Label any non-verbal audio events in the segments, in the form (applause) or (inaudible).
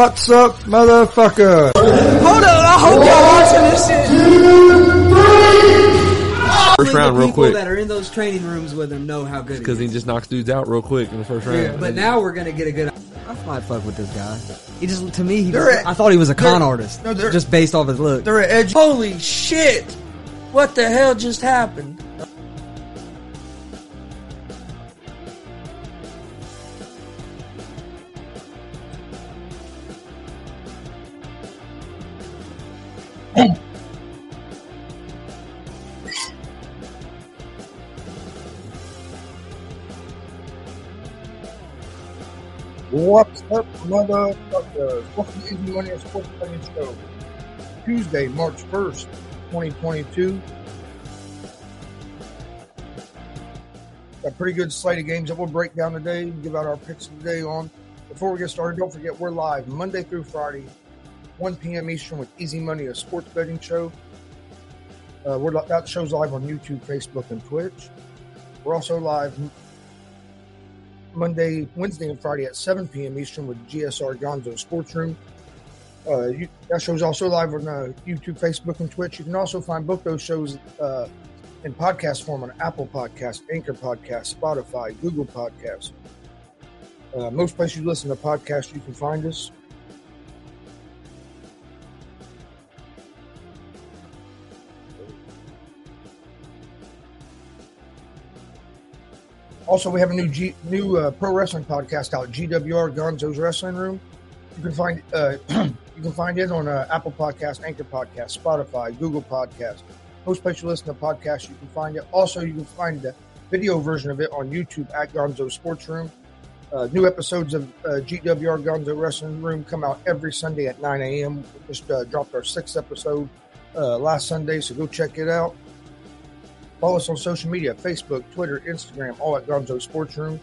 What's up, motherfucker? Hold on, I hope y'all watching this shit. First round, real quick, that are in those training rooms with him know how good because he he just knocks dudes out real quick in the first round. But now we're gonna get a good. I might fuck with this guy. He just to me, he They're was, a- I thought he was a con artist. no, they're- just based off his look. They're an edge. Holy shit! What the hell just happened? What's up, motherfuckers? Welcome to Easy Money and Sports Betting Show. Tuesday, March 1st, 2022. Got a pretty good slate of games that we'll break down today give out our picks of the day on. Before we get started, don't forget we're live Monday through Friday, 1 p.m. Eastern with Easy Money, a sports betting show. Uh, we're that show's live on YouTube, Facebook, and Twitch. We're also live Monday, Wednesday, and Friday at 7 p.m. Eastern with GSR Gonzo Sports Room. Uh, you, that also live on uh, YouTube, Facebook, and Twitch. You can also find both those shows uh, in podcast form on Apple Podcast, Anchor Podcast, Spotify, Google Podcast. Uh, most places you listen to podcasts, you can find us. Also, we have a new G, new uh, pro wrestling podcast out, GWR Gonzo's Wrestling Room. You can find uh, (clears throat) you can find it on uh, Apple Podcast, Anchor Podcast, Spotify, Google Podcast. Most places you listen to podcasts, you can find it. Also, you can find the video version of it on YouTube at Gonzo Sports Room. Uh, new episodes of uh, GWR Gonzo Wrestling Room come out every Sunday at 9 a.m. We just uh, dropped our sixth episode uh, last Sunday, so go check it out. Follow us on social media Facebook, Twitter, Instagram, all at Gonzo Sports Room.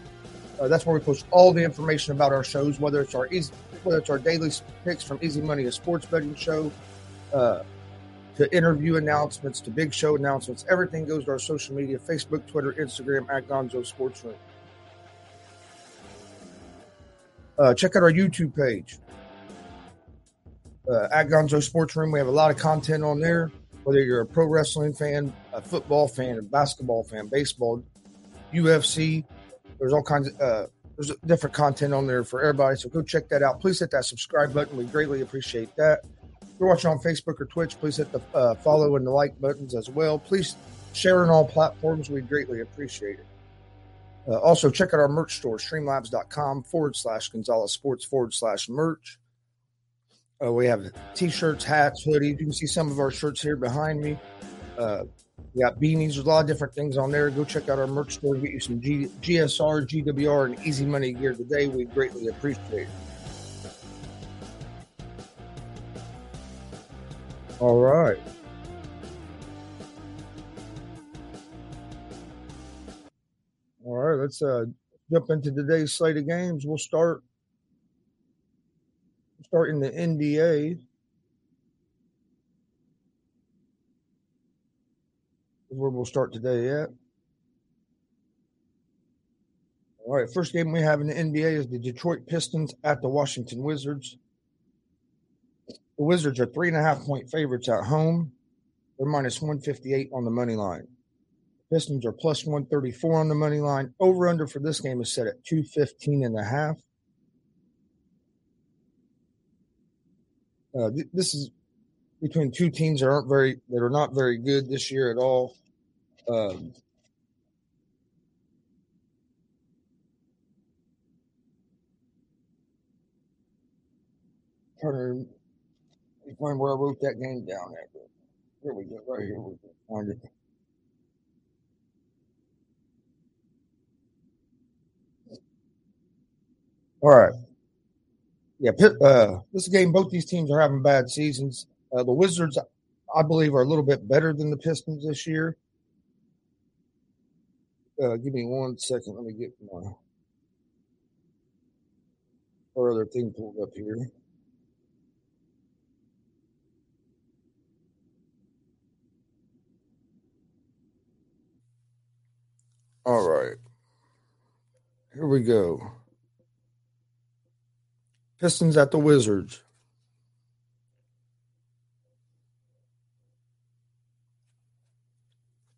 Uh, that's where we post all the information about our shows, whether it's our easy, whether it's our daily picks from Easy Money, a sports betting show, uh, to interview announcements, to big show announcements. Everything goes to our social media Facebook, Twitter, Instagram at Gonzo Sports Room. Uh, check out our YouTube page uh, at Gonzo Sports Room. We have a lot of content on there. Whether you're a pro wrestling fan, a football fan, a basketball fan, baseball, UFC, there's all kinds of uh, there's different content on there for everybody. So go check that out. Please hit that subscribe button. We greatly appreciate that. If you're watching on Facebook or Twitch, please hit the uh, follow and the like buttons as well. Please share on all platforms. We greatly appreciate it. Uh, also, check out our merch store, streamlabs.com forward slash Gonzalez Sports forward slash merch. Uh, we have t shirts, hats, hoodies. You can see some of our shirts here behind me. Uh, we got beanies. There's a lot of different things on there. Go check out our merch store get you some G- GSR, GWR, and Easy Money gear today. We greatly appreciate it. All right. All right, let's uh, jump into today's slate of games. We'll start start in the NBA. is Where we'll start today at. All right, first game we have in the NBA is the Detroit Pistons at the Washington Wizards. The Wizards are three and a half point favorites at home. They're minus 158 on the money line. Pistons are plus 134 on the money line. Over under for this game is set at 215 and a half. Uh, th- this is between two teams that aren't very that are not very good this year at all. Um, trying to find where I wrote that game down at. Here we go, right here. We can find it. All right. Yeah, uh, this game, both these teams are having bad seasons. Uh, the Wizards, I believe, are a little bit better than the Pistons this year. Uh, give me one second. Let me get my or other thing pulled up here. All right. Here we go. Pistons at the Wizards.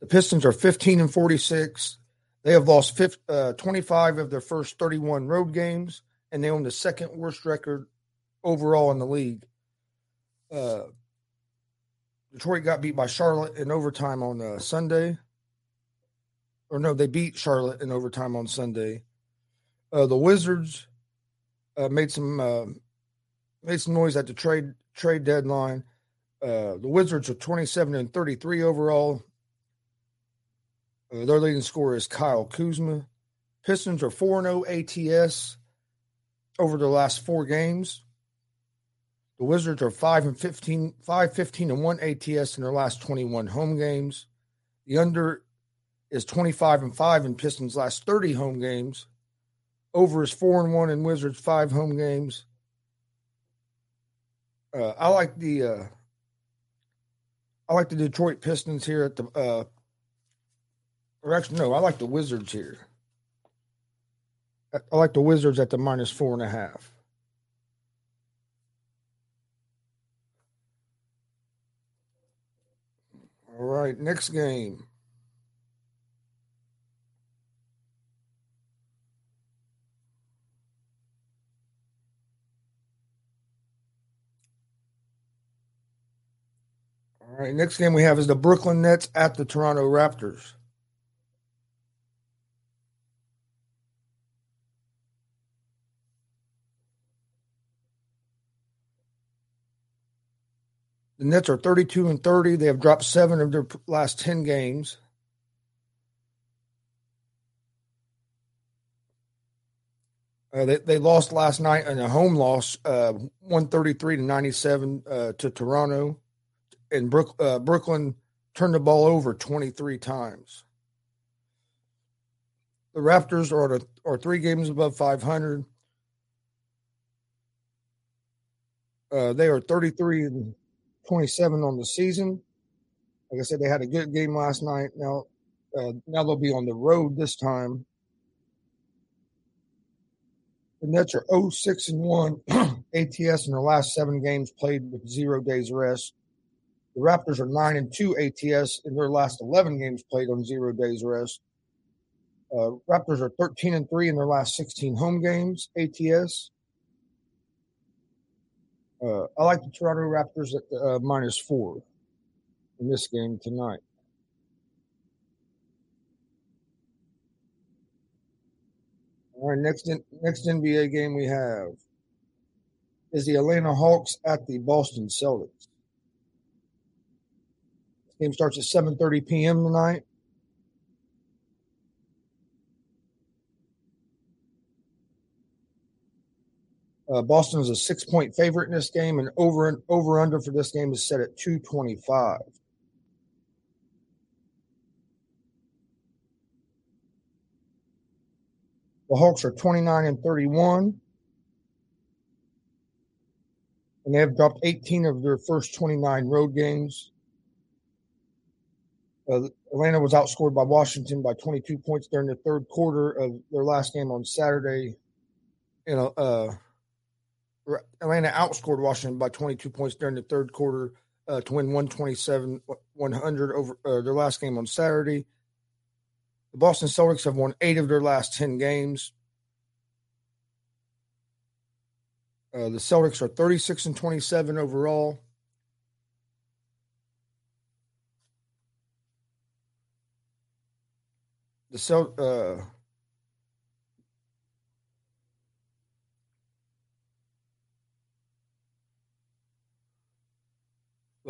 The Pistons are 15 and 46. They have lost 50, uh, 25 of their first 31 road games. and they own the second worst record overall in the league. Uh, Detroit got beat by Charlotte in overtime on uh, Sunday. Or no, they beat Charlotte in overtime on Sunday. Uh, the Wizards uh, made some uh, made some noise at the trade trade deadline. Uh, the Wizards are 27 and 33 overall. Uh, their leading scorer is Kyle Kuzma. Pistons are 4 0 ATS over the last four games. The Wizards are 5 and 15, 5 15 and 1 ATS in their last 21 home games. The under is 25 and 5 in Pistons' last 30 home games. Over is 4 and 1 in Wizards' 5 home games. Uh, I like the uh, I like the Detroit Pistons here at the uh, or actually no, I like the Wizards here. I like the Wizards at the minus four and a half. All right, next game. All right, next game we have is the Brooklyn Nets at the Toronto Raptors. The Nets are 32 and 30. They have dropped seven of their last 10 games. Uh, they, they lost last night in a home loss, uh, 133 to 97 uh, to Toronto. And Brook, uh, Brooklyn turned the ball over 23 times. The Raptors are, are three games above 500. Uh, they are 33 and 27 on the season. Like I said, they had a good game last night. Now, uh, now they'll be on the road this time. The Nets are 0 6 and 1 (clears throat) ATS in their last seven games played with zero days rest. The Raptors are 9 and 2 ATS in their last 11 games played on zero days rest. Uh, Raptors are 13 and 3 in their last 16 home games ATS. Uh, I like the Toronto Raptors at uh, minus four in this game tonight. All right, next next NBA game we have is the Atlanta Hawks at the Boston Celtics. Game starts at 7:30 p.m. tonight. Uh, Boston is a six point favorite in this game, and over and over under for this game is set at 225. The Hawks are 29 and 31, and they have dropped 18 of their first 29 road games. Uh, Atlanta was outscored by Washington by 22 points during the third quarter of their last game on Saturday. In a, uh, Atlanta outscored Washington by 22 points during the third quarter uh, to win 127 100 over uh, their last game on Saturday. The Boston Celtics have won eight of their last 10 games. Uh, the Celtics are 36 and 27 overall. The Celt, uh,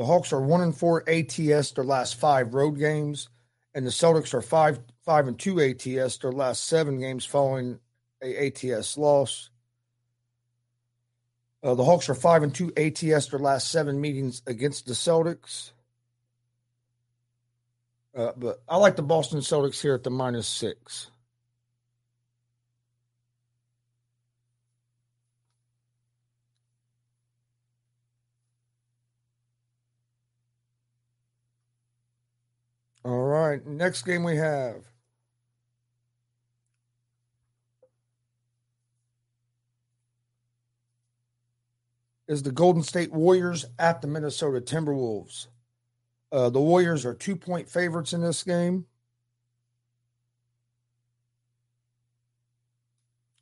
The Hawks are one and four ATS their last five road games, and the Celtics are five five and two ATS their last seven games following a ATS loss. Uh, the Hawks are five and two ATS their last seven meetings against the Celtics. Uh, but I like the Boston Celtics here at the minus six. All right. Next game we have. Is the Golden State Warriors at the Minnesota Timberwolves? Uh, the Warriors are two point favorites in this game.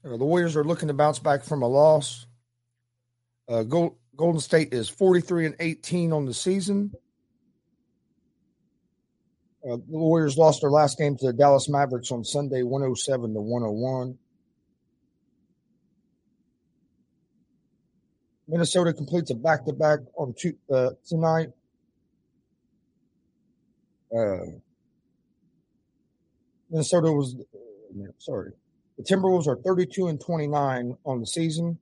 Uh, the Warriors are looking to bounce back from a loss. Uh, Gold, Golden State is 43 and 18 on the season. Uh, the Warriors lost their last game to the Dallas Mavericks on Sunday, 107 to 101. Minnesota completes a back to back on two, uh, tonight. Uh, Minnesota was, sorry, the Timberwolves are 32 and 29 on the season.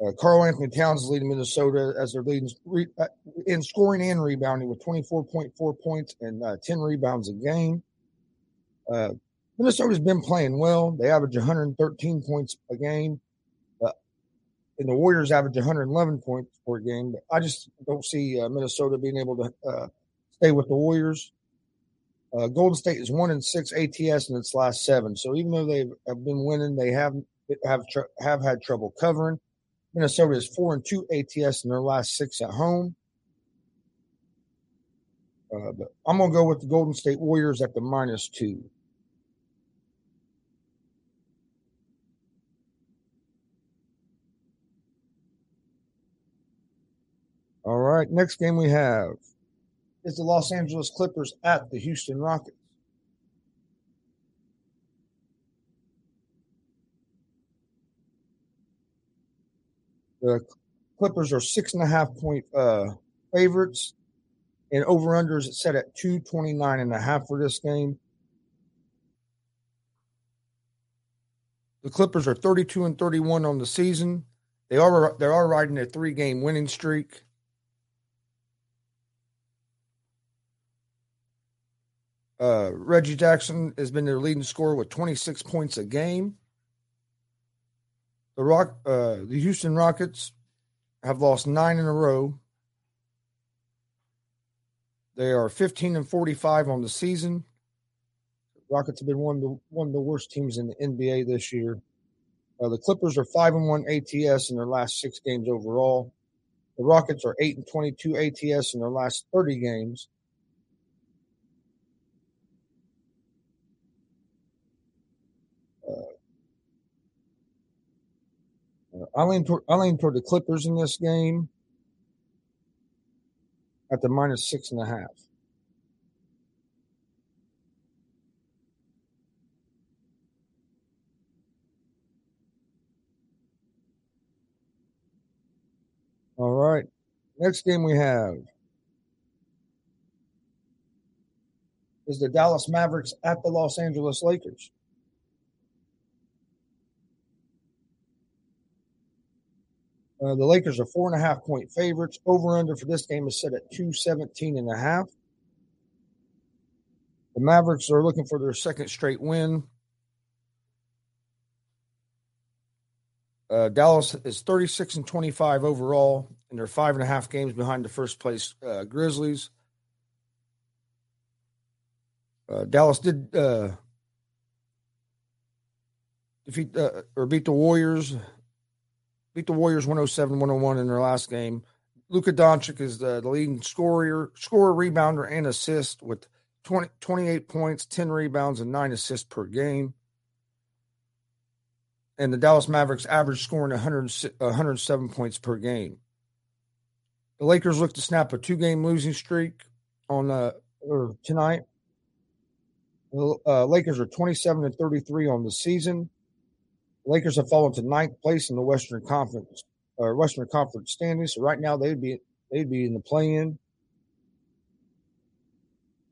Uh, Karl-Anthony Towns is leading Minnesota as their leading re, uh, in scoring and rebounding with 24.4 points and uh, 10 rebounds a game. Uh, Minnesota's been playing well. They average 113 points a game. Uh, and the Warriors average 111 points per game. But I just don't see uh, Minnesota being able to stay with the Warriors. Golden State is one and six ATS in its last seven. So even though they have been winning, they have have tr- have had trouble covering. Minnesota is four and two ATS in their last six at home. Uh, but I'm gonna go with the Golden State Warriors at the minus two. All right, next game we have is the Los Angeles Clippers at the Houston Rockets. The Clippers are six and a half point uh, favorites, and over unders set at 229 and a half for this game. The Clippers are 32 and 31 on the season. They are they are riding a three game winning streak. Uh, Reggie Jackson has been their leading scorer with 26 points a game. The Rock, uh, the Houston Rockets have lost nine in a row. They are 15 and 45 on the season. Rockets have been one of the one of the worst teams in the NBA this year. Uh, the Clippers are five and one ATS in their last six games overall. The Rockets are eight and 22 ATS in their last 30 games. I lean toward I lean toward the Clippers in this game at the minus six and a half. All right. Next game we have is the Dallas Mavericks at the Los Angeles Lakers. Uh, the Lakers are four and a half point favorites. Over under for this game is set at 217 and a half. The Mavericks are looking for their second straight win. Uh, Dallas is 36 and 25 overall, and they're five and a half games behind the first place uh, Grizzlies. Uh, Dallas did uh, defeat uh, or beat the Warriors beat the Warriors 107 101 in their last game. Luka Doncic is the, the leading scorer, scorer, rebounder, and assist with 20, 28 points, 10 rebounds, and 9 assists per game. And the Dallas Mavericks average scoring 100, 107 points per game. The Lakers look to snap a two game losing streak on uh, or tonight. The uh, Lakers are 27 and 33 on the season. Lakers have fallen to ninth place in the Western Conference or Western Conference standings. So right now they'd be they'd be in the play-in.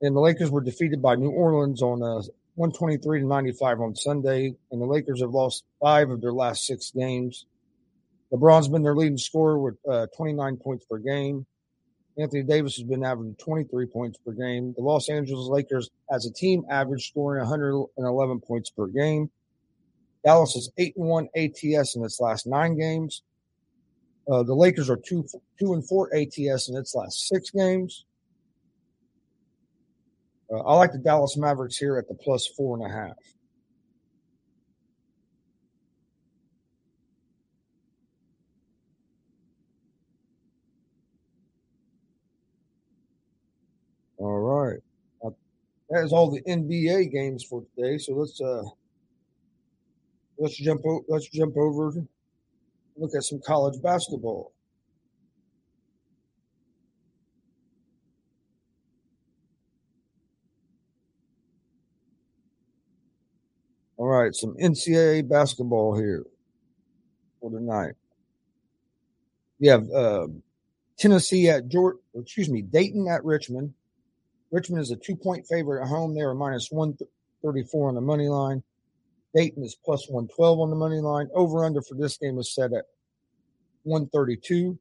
And the Lakers were defeated by New Orleans on uh, 123 to 95 on Sunday, and the Lakers have lost five of their last six games. LeBron's been their leading scorer with uh, 29 points per game. Anthony Davis has been averaging 23 points per game. The Los Angeles Lakers, as a team, average scoring 111 points per game. Dallas is eight and one ATS in its last nine games. Uh, the Lakers are two two and four ATS in its last six games. Uh, I like the Dallas Mavericks here at the plus four and a half. All right. Uh, that is all the NBA games for today. So let's uh, let's jump let's jump over look at some college basketball. All right, some NCAA basketball here for tonight. We have uh, Tennessee at Georgia, excuse me, Dayton at Richmond. Richmond is a two point favorite at home. They are minus 134 on the money line. Dayton is plus 112 on the money line. Over under for this game is set at 132.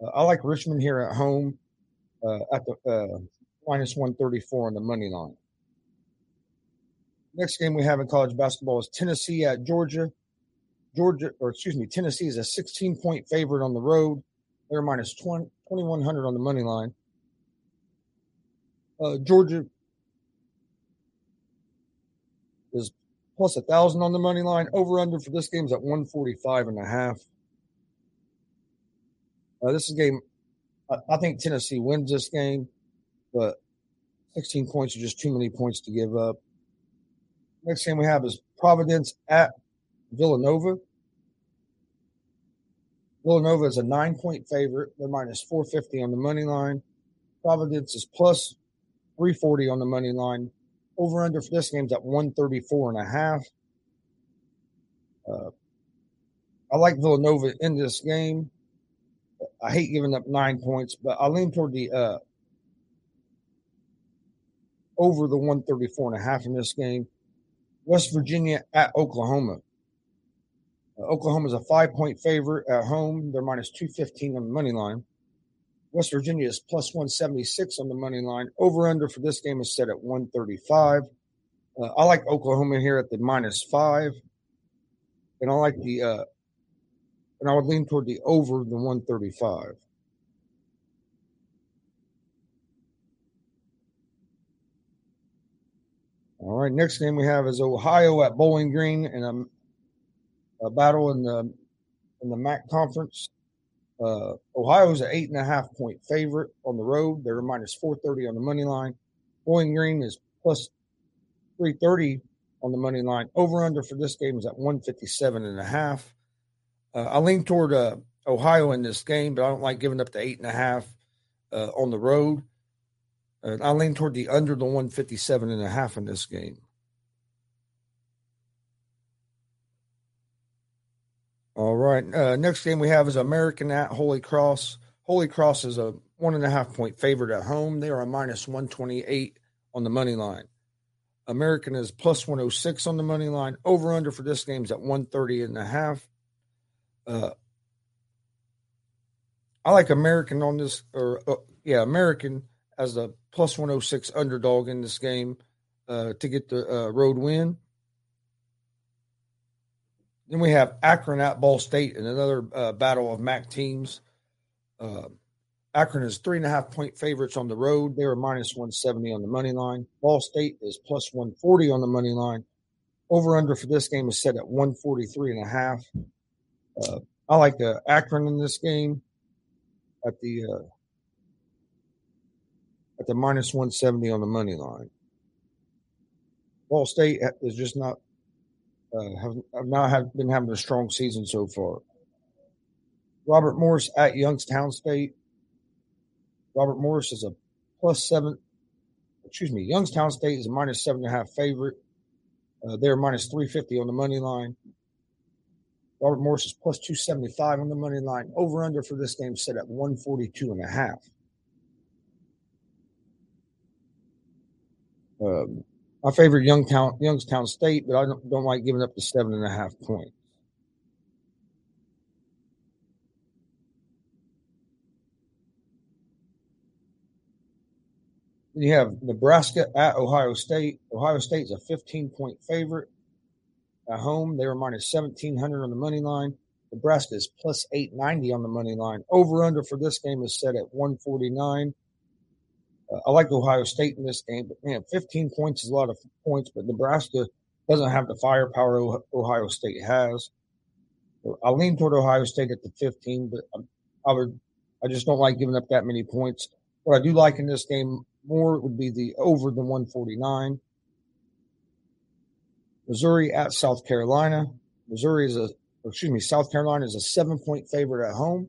Uh, I like Richmond here at home uh, at the uh, minus 134 on the money line. Next game we have in college basketball is Tennessee at Georgia. Georgia, or excuse me, Tennessee is a 16 point favorite on the road. They're minus 20, 2100 on the money line. Uh, Georgia is plus a thousand on the money line. Over under for this game is at 145 and a half. Uh, this is a game. I, I think Tennessee wins this game, but 16 points are just too many points to give up. Next game we have is Providence at Villanova. Villanova is a nine point favorite. They're minus 450 on the money line. Providence is plus 340 on the money line. Over under for this game is at 134 and a half. Uh, I like Villanova in this game. I hate giving up nine points, but I lean toward the uh, over the 134 and a half in this game. West Virginia at Oklahoma. Uh, Oklahoma is a five point favorite at home. They're minus 215 on the money line. West Virginia is plus 176 on the money line. Over under for this game is set at 135. Uh, I like Oklahoma here at the minus five. And I like the, uh, and I would lean toward the over the 135. All right, next game we have is Ohio at Bowling Green and a, a battle in the in the MAC conference. Uh, Ohio is an eight and a half point favorite on the road. They're minus four thirty on the money line. Bowling Green is plus three thirty on the money line. Over under for this game is at one fifty seven and a half. Uh, I lean toward uh, Ohio in this game, but I don't like giving up the eight and a half uh, on the road. I lean toward the under the 157 and a half in this game. All right. Uh, next game we have is American at Holy Cross. Holy Cross is a one and a half point favorite at home. They are a minus 128 on the money line. American is plus 106 on the money line. Over under for this game is at 130 and a half. Uh, I like American on this, or uh, yeah, American as the plus 106 underdog in this game uh, to get the uh, road win. Then we have Akron at Ball State in another uh, battle of MAC teams. Uh, Akron is three and a half point favorites on the road. They are minus 170 on the money line. Ball State is plus 140 on the money line. Over under for this game is set at 143 and a half. Uh, I like the Akron in this game at the uh, at the minus 170 on the money line. Ball State is just not uh, have, have not have been having a strong season so far. Robert Morris at Youngstown State. Robert Morris is a plus seven. Excuse me, Youngstown State is a minus seven and a half favorite. Uh, they're minus 350 on the money line. Robert Morris is plus 275 on the money line. Over under for this game set at 142 and a half. Um, I favor Youngstown, Youngstown State, but I don't, don't like giving up the seven and a half points. You have Nebraska at Ohio State. Ohio State is a 15 point favorite at home. They were minus 1700 on the money line. Nebraska is plus 890 on the money line. Over under for this game is set at 149. Uh, I like Ohio State in this game, but man, 15 points is a lot of points, but Nebraska doesn't have the firepower Ohio State has. I lean toward Ohio State at the 15, but I, I would, I just don't like giving up that many points. What I do like in this game more would be the over the 149. Missouri at South Carolina. Missouri is a, excuse me, South Carolina is a seven point favorite at home.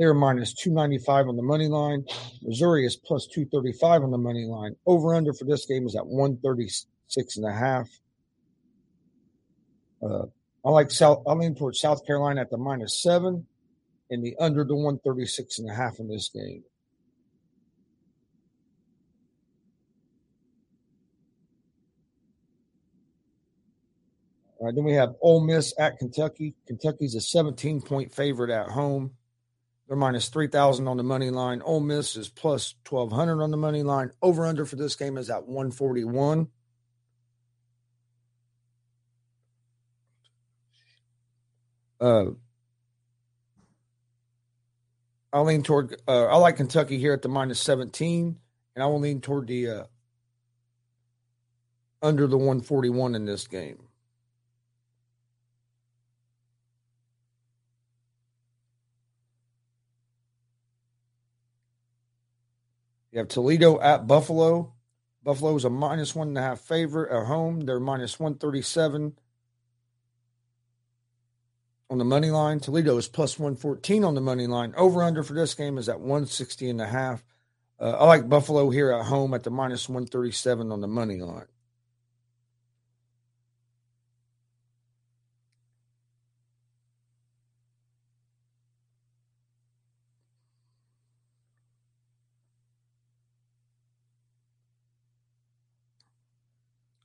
They're minus 295 on the money line. Missouri is plus 235 on the money line. Over under for this game is at 136 and a half. Uh, I like South, I lean towards South Carolina at the minus seven and the under the 136 and a half in this game. All right, then we have Ole Miss at Kentucky. Kentucky's a 17 point favorite at home. They're minus 3,000 on the money line. Ole Miss is plus 1,200 on the money line. Over under for this game is at 141. Uh, I'll lean toward, uh, I like Kentucky here at the minus 17, and I will lean toward the uh, under the 141 in this game. You have Toledo at Buffalo. Buffalo is a minus one and a half favorite at home. They're minus 137 on the money line. Toledo is plus 114 on the money line. Over under for this game is at 160 and a half. Uh, I like Buffalo here at home at the minus 137 on the money line.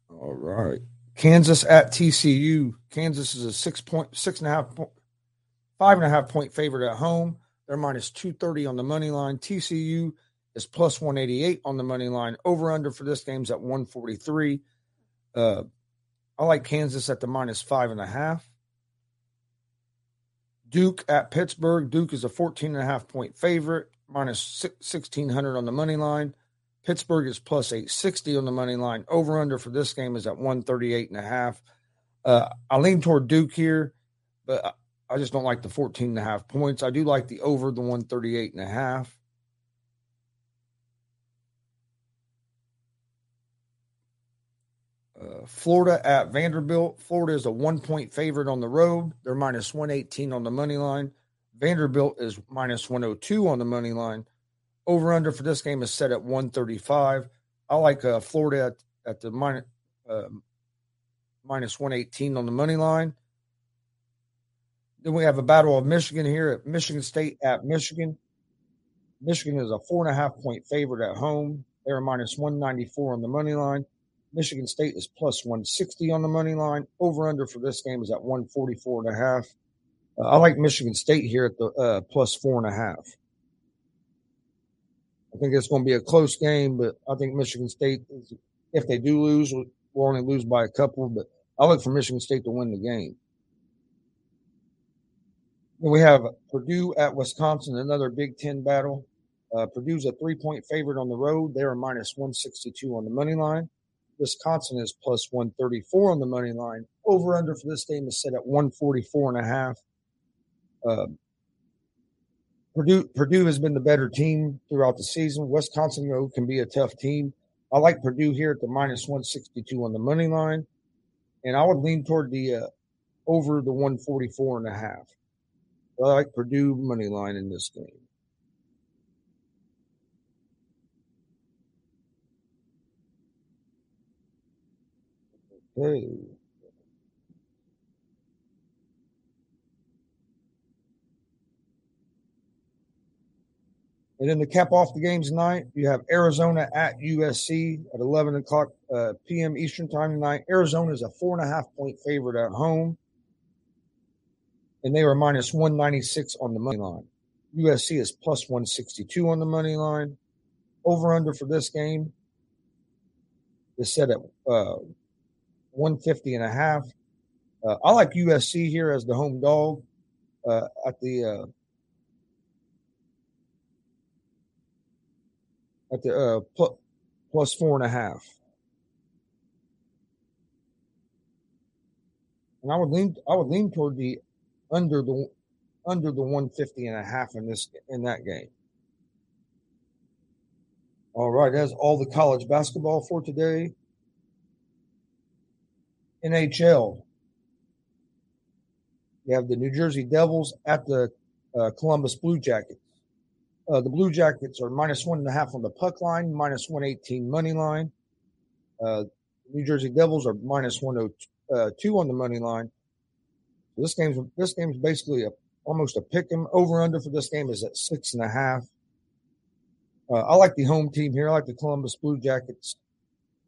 All right. Kansas at TCU. Kansas is a six point, six and a half, point, five and a half point favorite at home. They're minus 230 on the money line. TCU is plus 188 on the money line. Over under for this game's at 143. Uh, I like Kansas at the minus five and a half. Duke at Pittsburgh. Duke is a 14 and a half point favorite, minus 1600 on the money line. Pittsburgh is plus 860 on the money line. Over under for this game is at 138 and a half. Uh, I lean toward Duke here, but I just don't like the 14 and a half points. I do like the over the 138 and a half. Uh, Florida at Vanderbilt. Florida is a one point favorite on the road. They're minus 118 on the money line. Vanderbilt is minus 102 on the money line. Over under for this game is set at 135. I like uh, Florida at, at the minus, uh, minus 118 on the money line. Then we have a battle of Michigan here at Michigan State at Michigan. Michigan is a four and a half point favorite at home. They're minus 194 on the money line. Michigan State is plus 160 on the money line. Over under for this game is at 144 and a half. Uh, I like Michigan State here at the uh, plus four and a half. I think it's going to be a close game, but I think Michigan State, if they do lose, will only lose by a couple. But I look for Michigan State to win the game. Then we have Purdue at Wisconsin, another Big Ten battle. Uh, Purdue's a three point favorite on the road. They are minus 162 on the money line. Wisconsin is plus 134 on the money line. Over under for this game is set at 144 and a half. Uh, Purdue Purdue has been the better team throughout the season. Wisconsin though can be a tough team. I like Purdue here at the minus 162 on the money line, and I would lean toward the uh, over the 144 and a half. I like Purdue money line in this game. Okay. And then to cap off the games tonight, you have Arizona at USC at 11 o'clock uh, p.m. Eastern time tonight. Arizona is a four and a half point favorite at home, and they are minus 196 on the money line. USC is plus 162 on the money line. Over under for this game is set at uh, 150 and a half. Uh, I like USC here as the home dog uh, at the at the uh, pl- plus four and a half. And I would lean I would lean toward the under the under the 150 and a half in this in that game. All right, that's all the college basketball for today. NHL. You have the New Jersey Devils at the uh, Columbus Blue Jackets. Uh, the Blue Jackets are minus one and a half on the puck line, minus 118 money line. Uh, New Jersey Devils are minus 102 on the money line. This game's this game's basically a almost a pick 'em. Over under for this game is at six and a half. Uh, I like the home team here. I like the Columbus Blue Jackets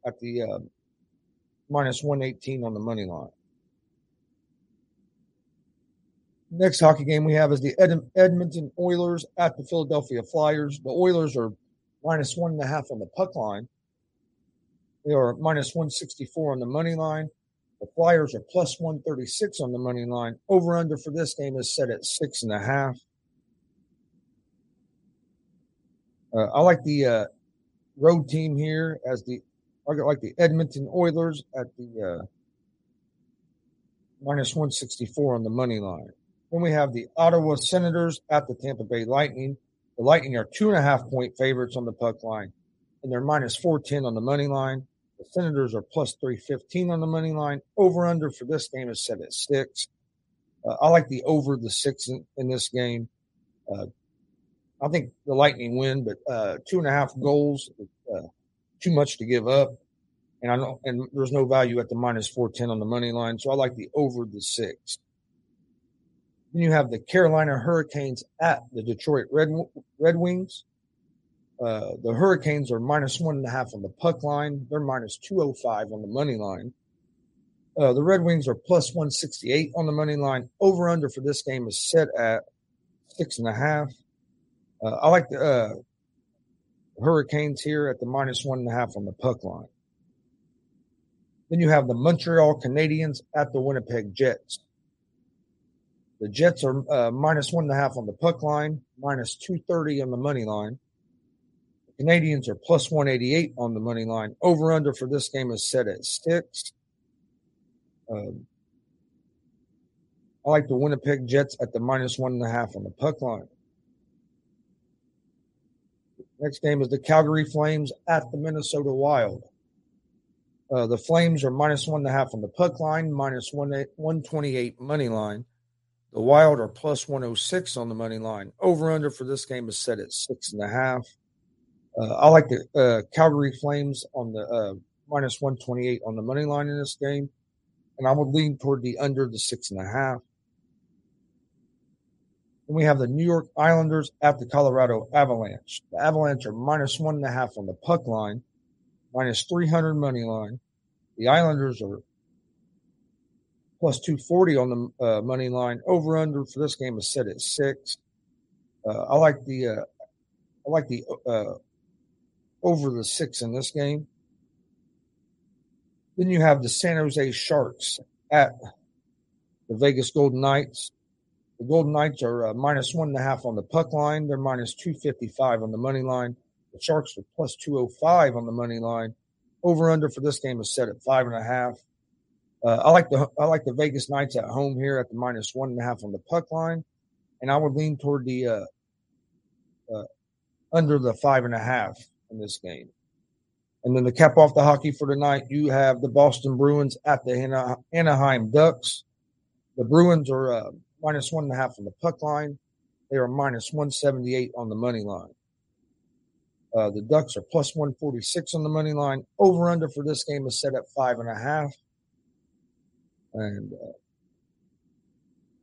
at the uh, minus 118 on the money line. Next hockey game we have is the Ed- Edmonton Oilers at the Philadelphia Flyers. The Oilers are minus one and a half on the puck line. They are minus 164 on the money line. The Flyers are plus 136 on the money line. Over under for this game is set at six and a half. Uh, I like the uh, road team here as the I like the Edmonton Oilers at the uh, minus 164 on the money line. Then we have the Ottawa Senators at the Tampa Bay Lightning. The Lightning are two and a half point favorites on the puck line, and they're minus 410 on the money line. The Senators are plus 315 on the money line. Over under for this game is set at six. Uh, I like the over the six in, in this game. Uh, I think the Lightning win, but uh, two and a half goals, uh, too much to give up. And I know, and there's no value at the minus 410 on the money line. So I like the over the six. Then you have the Carolina Hurricanes at the Detroit Red, Red Wings. Uh, the Hurricanes are minus one and a half on the puck line. They're minus 205 on the money line. Uh, the Red Wings are plus 168 on the money line. Over under for this game is set at six and a half. Uh, I like the uh, Hurricanes here at the minus one and a half on the puck line. Then you have the Montreal Canadiens at the Winnipeg Jets. The Jets are uh, minus one and a half on the puck line, minus 230 on the money line. The Canadiens are plus 188 on the money line. Over under for this game is set at six. Um, I like the Winnipeg Jets at the minus one and a half on the puck line. Next game is the Calgary Flames at the Minnesota Wild. Uh, the Flames are minus one and a half on the puck line, minus one 128 money line. The Wild are plus 106 on the money line. Over under for this game is set at six and a half. Uh, I like the uh, Calgary Flames on the uh, minus 128 on the money line in this game. And I would lean toward the under the six and a half. Then we have the New York Islanders at the Colorado Avalanche. The Avalanche are minus one and a half on the puck line, minus 300 money line. The Islanders are plus 240 on the uh, money line. Over under for this game is set at six. Uh, I like the uh, I like the uh, over the six in this game. Then you have the San Jose Sharks at the Vegas Golden Knights. The Golden Knights are uh, minus one and a half on the puck line. They're minus 255 on the money line. The Sharks are plus 205 on the money line. Over under for this game is set at five and a half. Uh, I like the I like the Vegas Knights at home here at the minus one and a half on the puck line, and I would lean toward the uh, uh, under the five and a half in this game. And then to cap off the hockey for tonight, you have the Boston Bruins at the Anaheim Ducks. The Bruins are uh, minus one and a half on the puck line. They are minus 178 on the money line. Uh, the Ducks are plus 146 on the money line. Over under for this game is set at five and a half. And uh,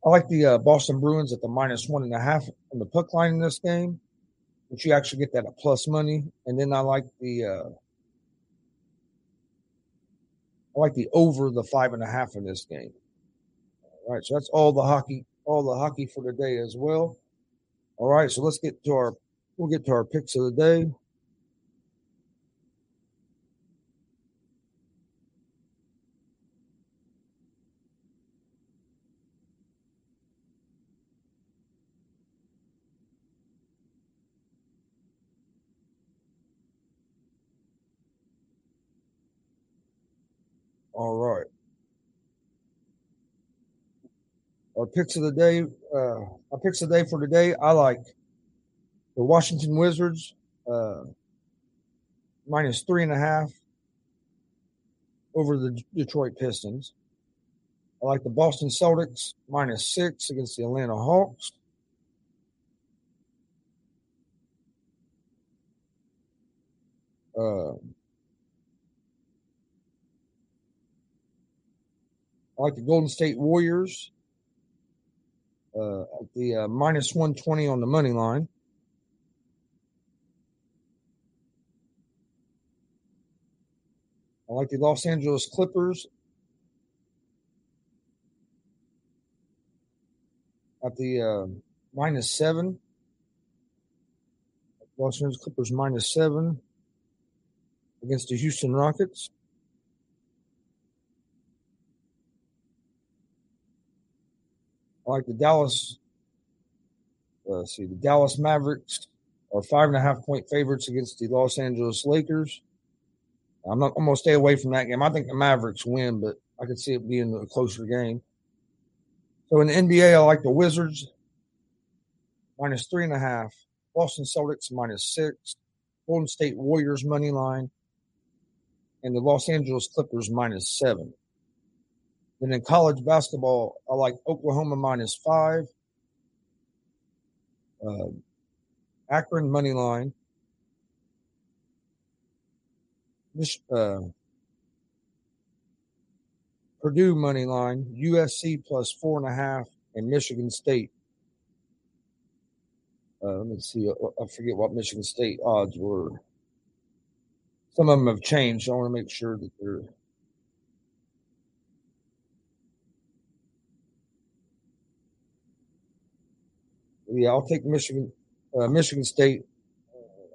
I like the uh, Boston Bruins at the minus one and a half on the puck line in this game, but you actually get that at plus money. And then I like the uh, I like the over the five and a half in this game. All right, so that's all the hockey, all the hockey for today as well. All right, so let's get to our we'll get to our picks of the day. All right. Our picks of the day, uh, our picks of the day for today, I like the Washington Wizards uh, minus three and a half over the Detroit Pistons. I like the Boston Celtics minus six against the Atlanta Hawks. Uh, I like the Golden State Warriors uh, at the uh, minus 120 on the money line. I like the Los Angeles Clippers at the uh, minus seven. Los Angeles Clippers minus seven against the Houston Rockets. Like the Dallas. See, the Dallas Mavericks are five and a half point favorites against the Los Angeles Lakers. I'm not. I'm gonna stay away from that game. I think the Mavericks win, but I could see it being a closer game. So in the NBA, I like the Wizards minus three and a half, Boston Celtics minus six, Golden State Warriors money line, and the Los Angeles Clippers minus seven. Then in college basketball, I like Oklahoma minus five, uh, Akron money line, uh, Purdue money line, USC plus four and a half, and Michigan State. Uh, let me see. Uh, I forget what Michigan State odds were. Some of them have changed. I want to make sure that they're. Yeah, I'll take Michigan. Uh, Michigan State.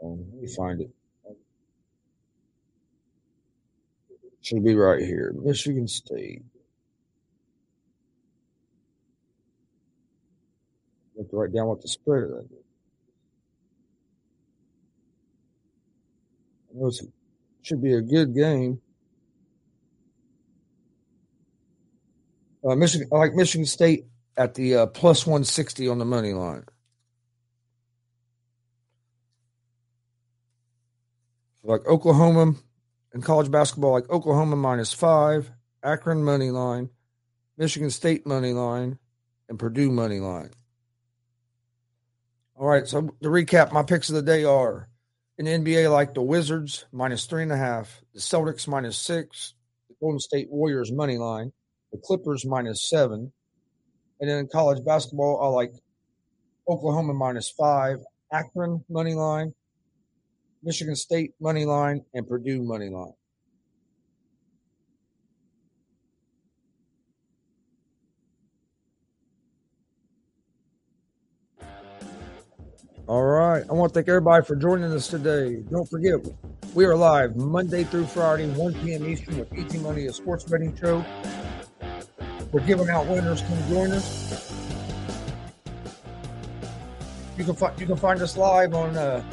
let me find it. Should be right here. Michigan State. Have to write down what the spread is. It should be a good game. Uh, Michigan, I like Michigan State at the uh, plus 160 on the money line. Like Oklahoma in college basketball, like Oklahoma minus five, Akron money line, Michigan State money line, and Purdue money line. All right, so to recap, my picks of the day are in NBA, like the Wizards minus three and a half, the Celtics minus six, the Golden State Warriors money line, the Clippers minus seven, and then in college basketball, I like Oklahoma minus five, Akron money line, Michigan State money line, and Purdue money line. All right. I want to thank everybody for joining us today. Don't forget, we are live Monday through Friday, 1 p.m. Eastern with Easy Money, a sports betting show. We're giving out winners. Come join us. You can, find you can find us live on uh,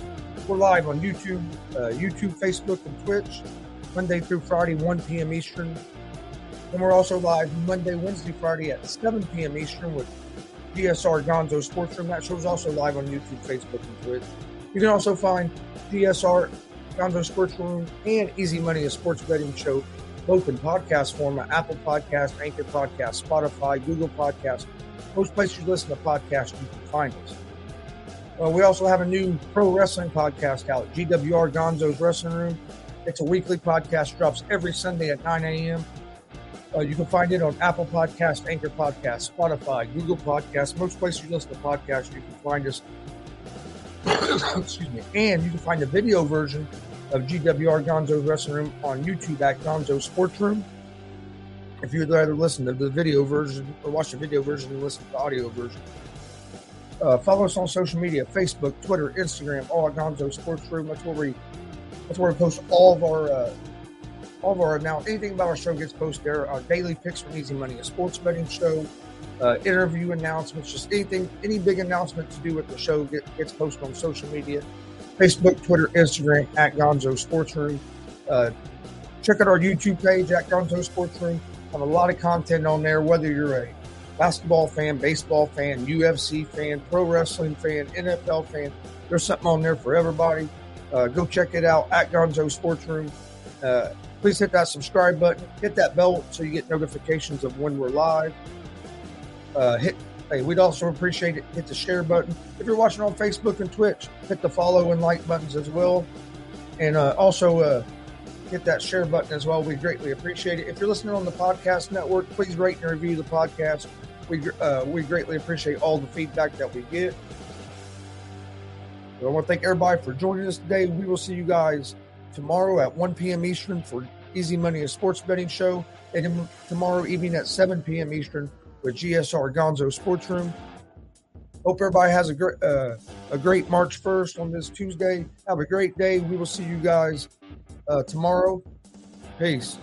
we're live on YouTube, uh, YouTube, Facebook, and Twitch, Monday through Friday, 1 p.m. Eastern. And we're also live Monday, Wednesday, Friday at 7 p.m. Eastern with GSR Gonzo Sports Room. That show is also live on YouTube, Facebook, and Twitch. You can also find GSR Gonzo Sports Room and Easy Money, a sports betting show, both in podcast format Apple Podcast, Anchor Podcast, Spotify, Google Podcast. Most places you listen to podcasts, you can find us. Uh, we also have a new pro wrestling podcast out, GWR Gonzo's Wrestling Room. It's a weekly podcast, drops every Sunday at 9 a.m. Uh, you can find it on Apple Podcast, Anchor Podcast, Spotify, Google Podcast, most places you listen to podcasts. You can find us. (coughs) excuse me, and you can find the video version of GWR Gonzo's Wrestling Room on YouTube at Gonzo Sports Room. If you'd rather listen to the video version or watch the video version and listen to the audio version. Uh, follow us on social media: Facebook, Twitter, Instagram, all at Gonzo Sports Room. That's where we that's where we post all of our uh, all of our now anything about our show gets posted there. Our daily picks from Easy Money, a sports betting show, uh, interview announcements, just anything, any big announcement to do with the show get, gets posted on social media: Facebook, Twitter, Instagram at Gonzo Sports Room. Uh, check out our YouTube page at Gonzo Sports Room. Have a lot of content on there, whether you're a basketball fan, baseball fan, UFC fan, pro wrestling fan, NFL fan. There's something on there for everybody. Uh, go check it out at Gonzo Sports Room. Uh, please hit that subscribe button, hit that bell so you get notifications of when we're live. Uh, hit. Hey, we'd also appreciate it. Hit the share button. If you're watching on Facebook and Twitch, hit the follow and like buttons as well. And uh, also uh, hit that share button as well. We greatly appreciate it. If you're listening on the podcast network, please rate and review the podcast. We uh, we greatly appreciate all the feedback that we get. I want to thank everybody for joining us today. We will see you guys tomorrow at 1 p.m. Eastern for Easy Money, a sports betting show, and tomorrow evening at 7 p.m. Eastern with GSR Gonzo Sports Room. Hope everybody has a great uh, a great March 1st on this Tuesday. Have a great day. We will see you guys uh, tomorrow. Peace.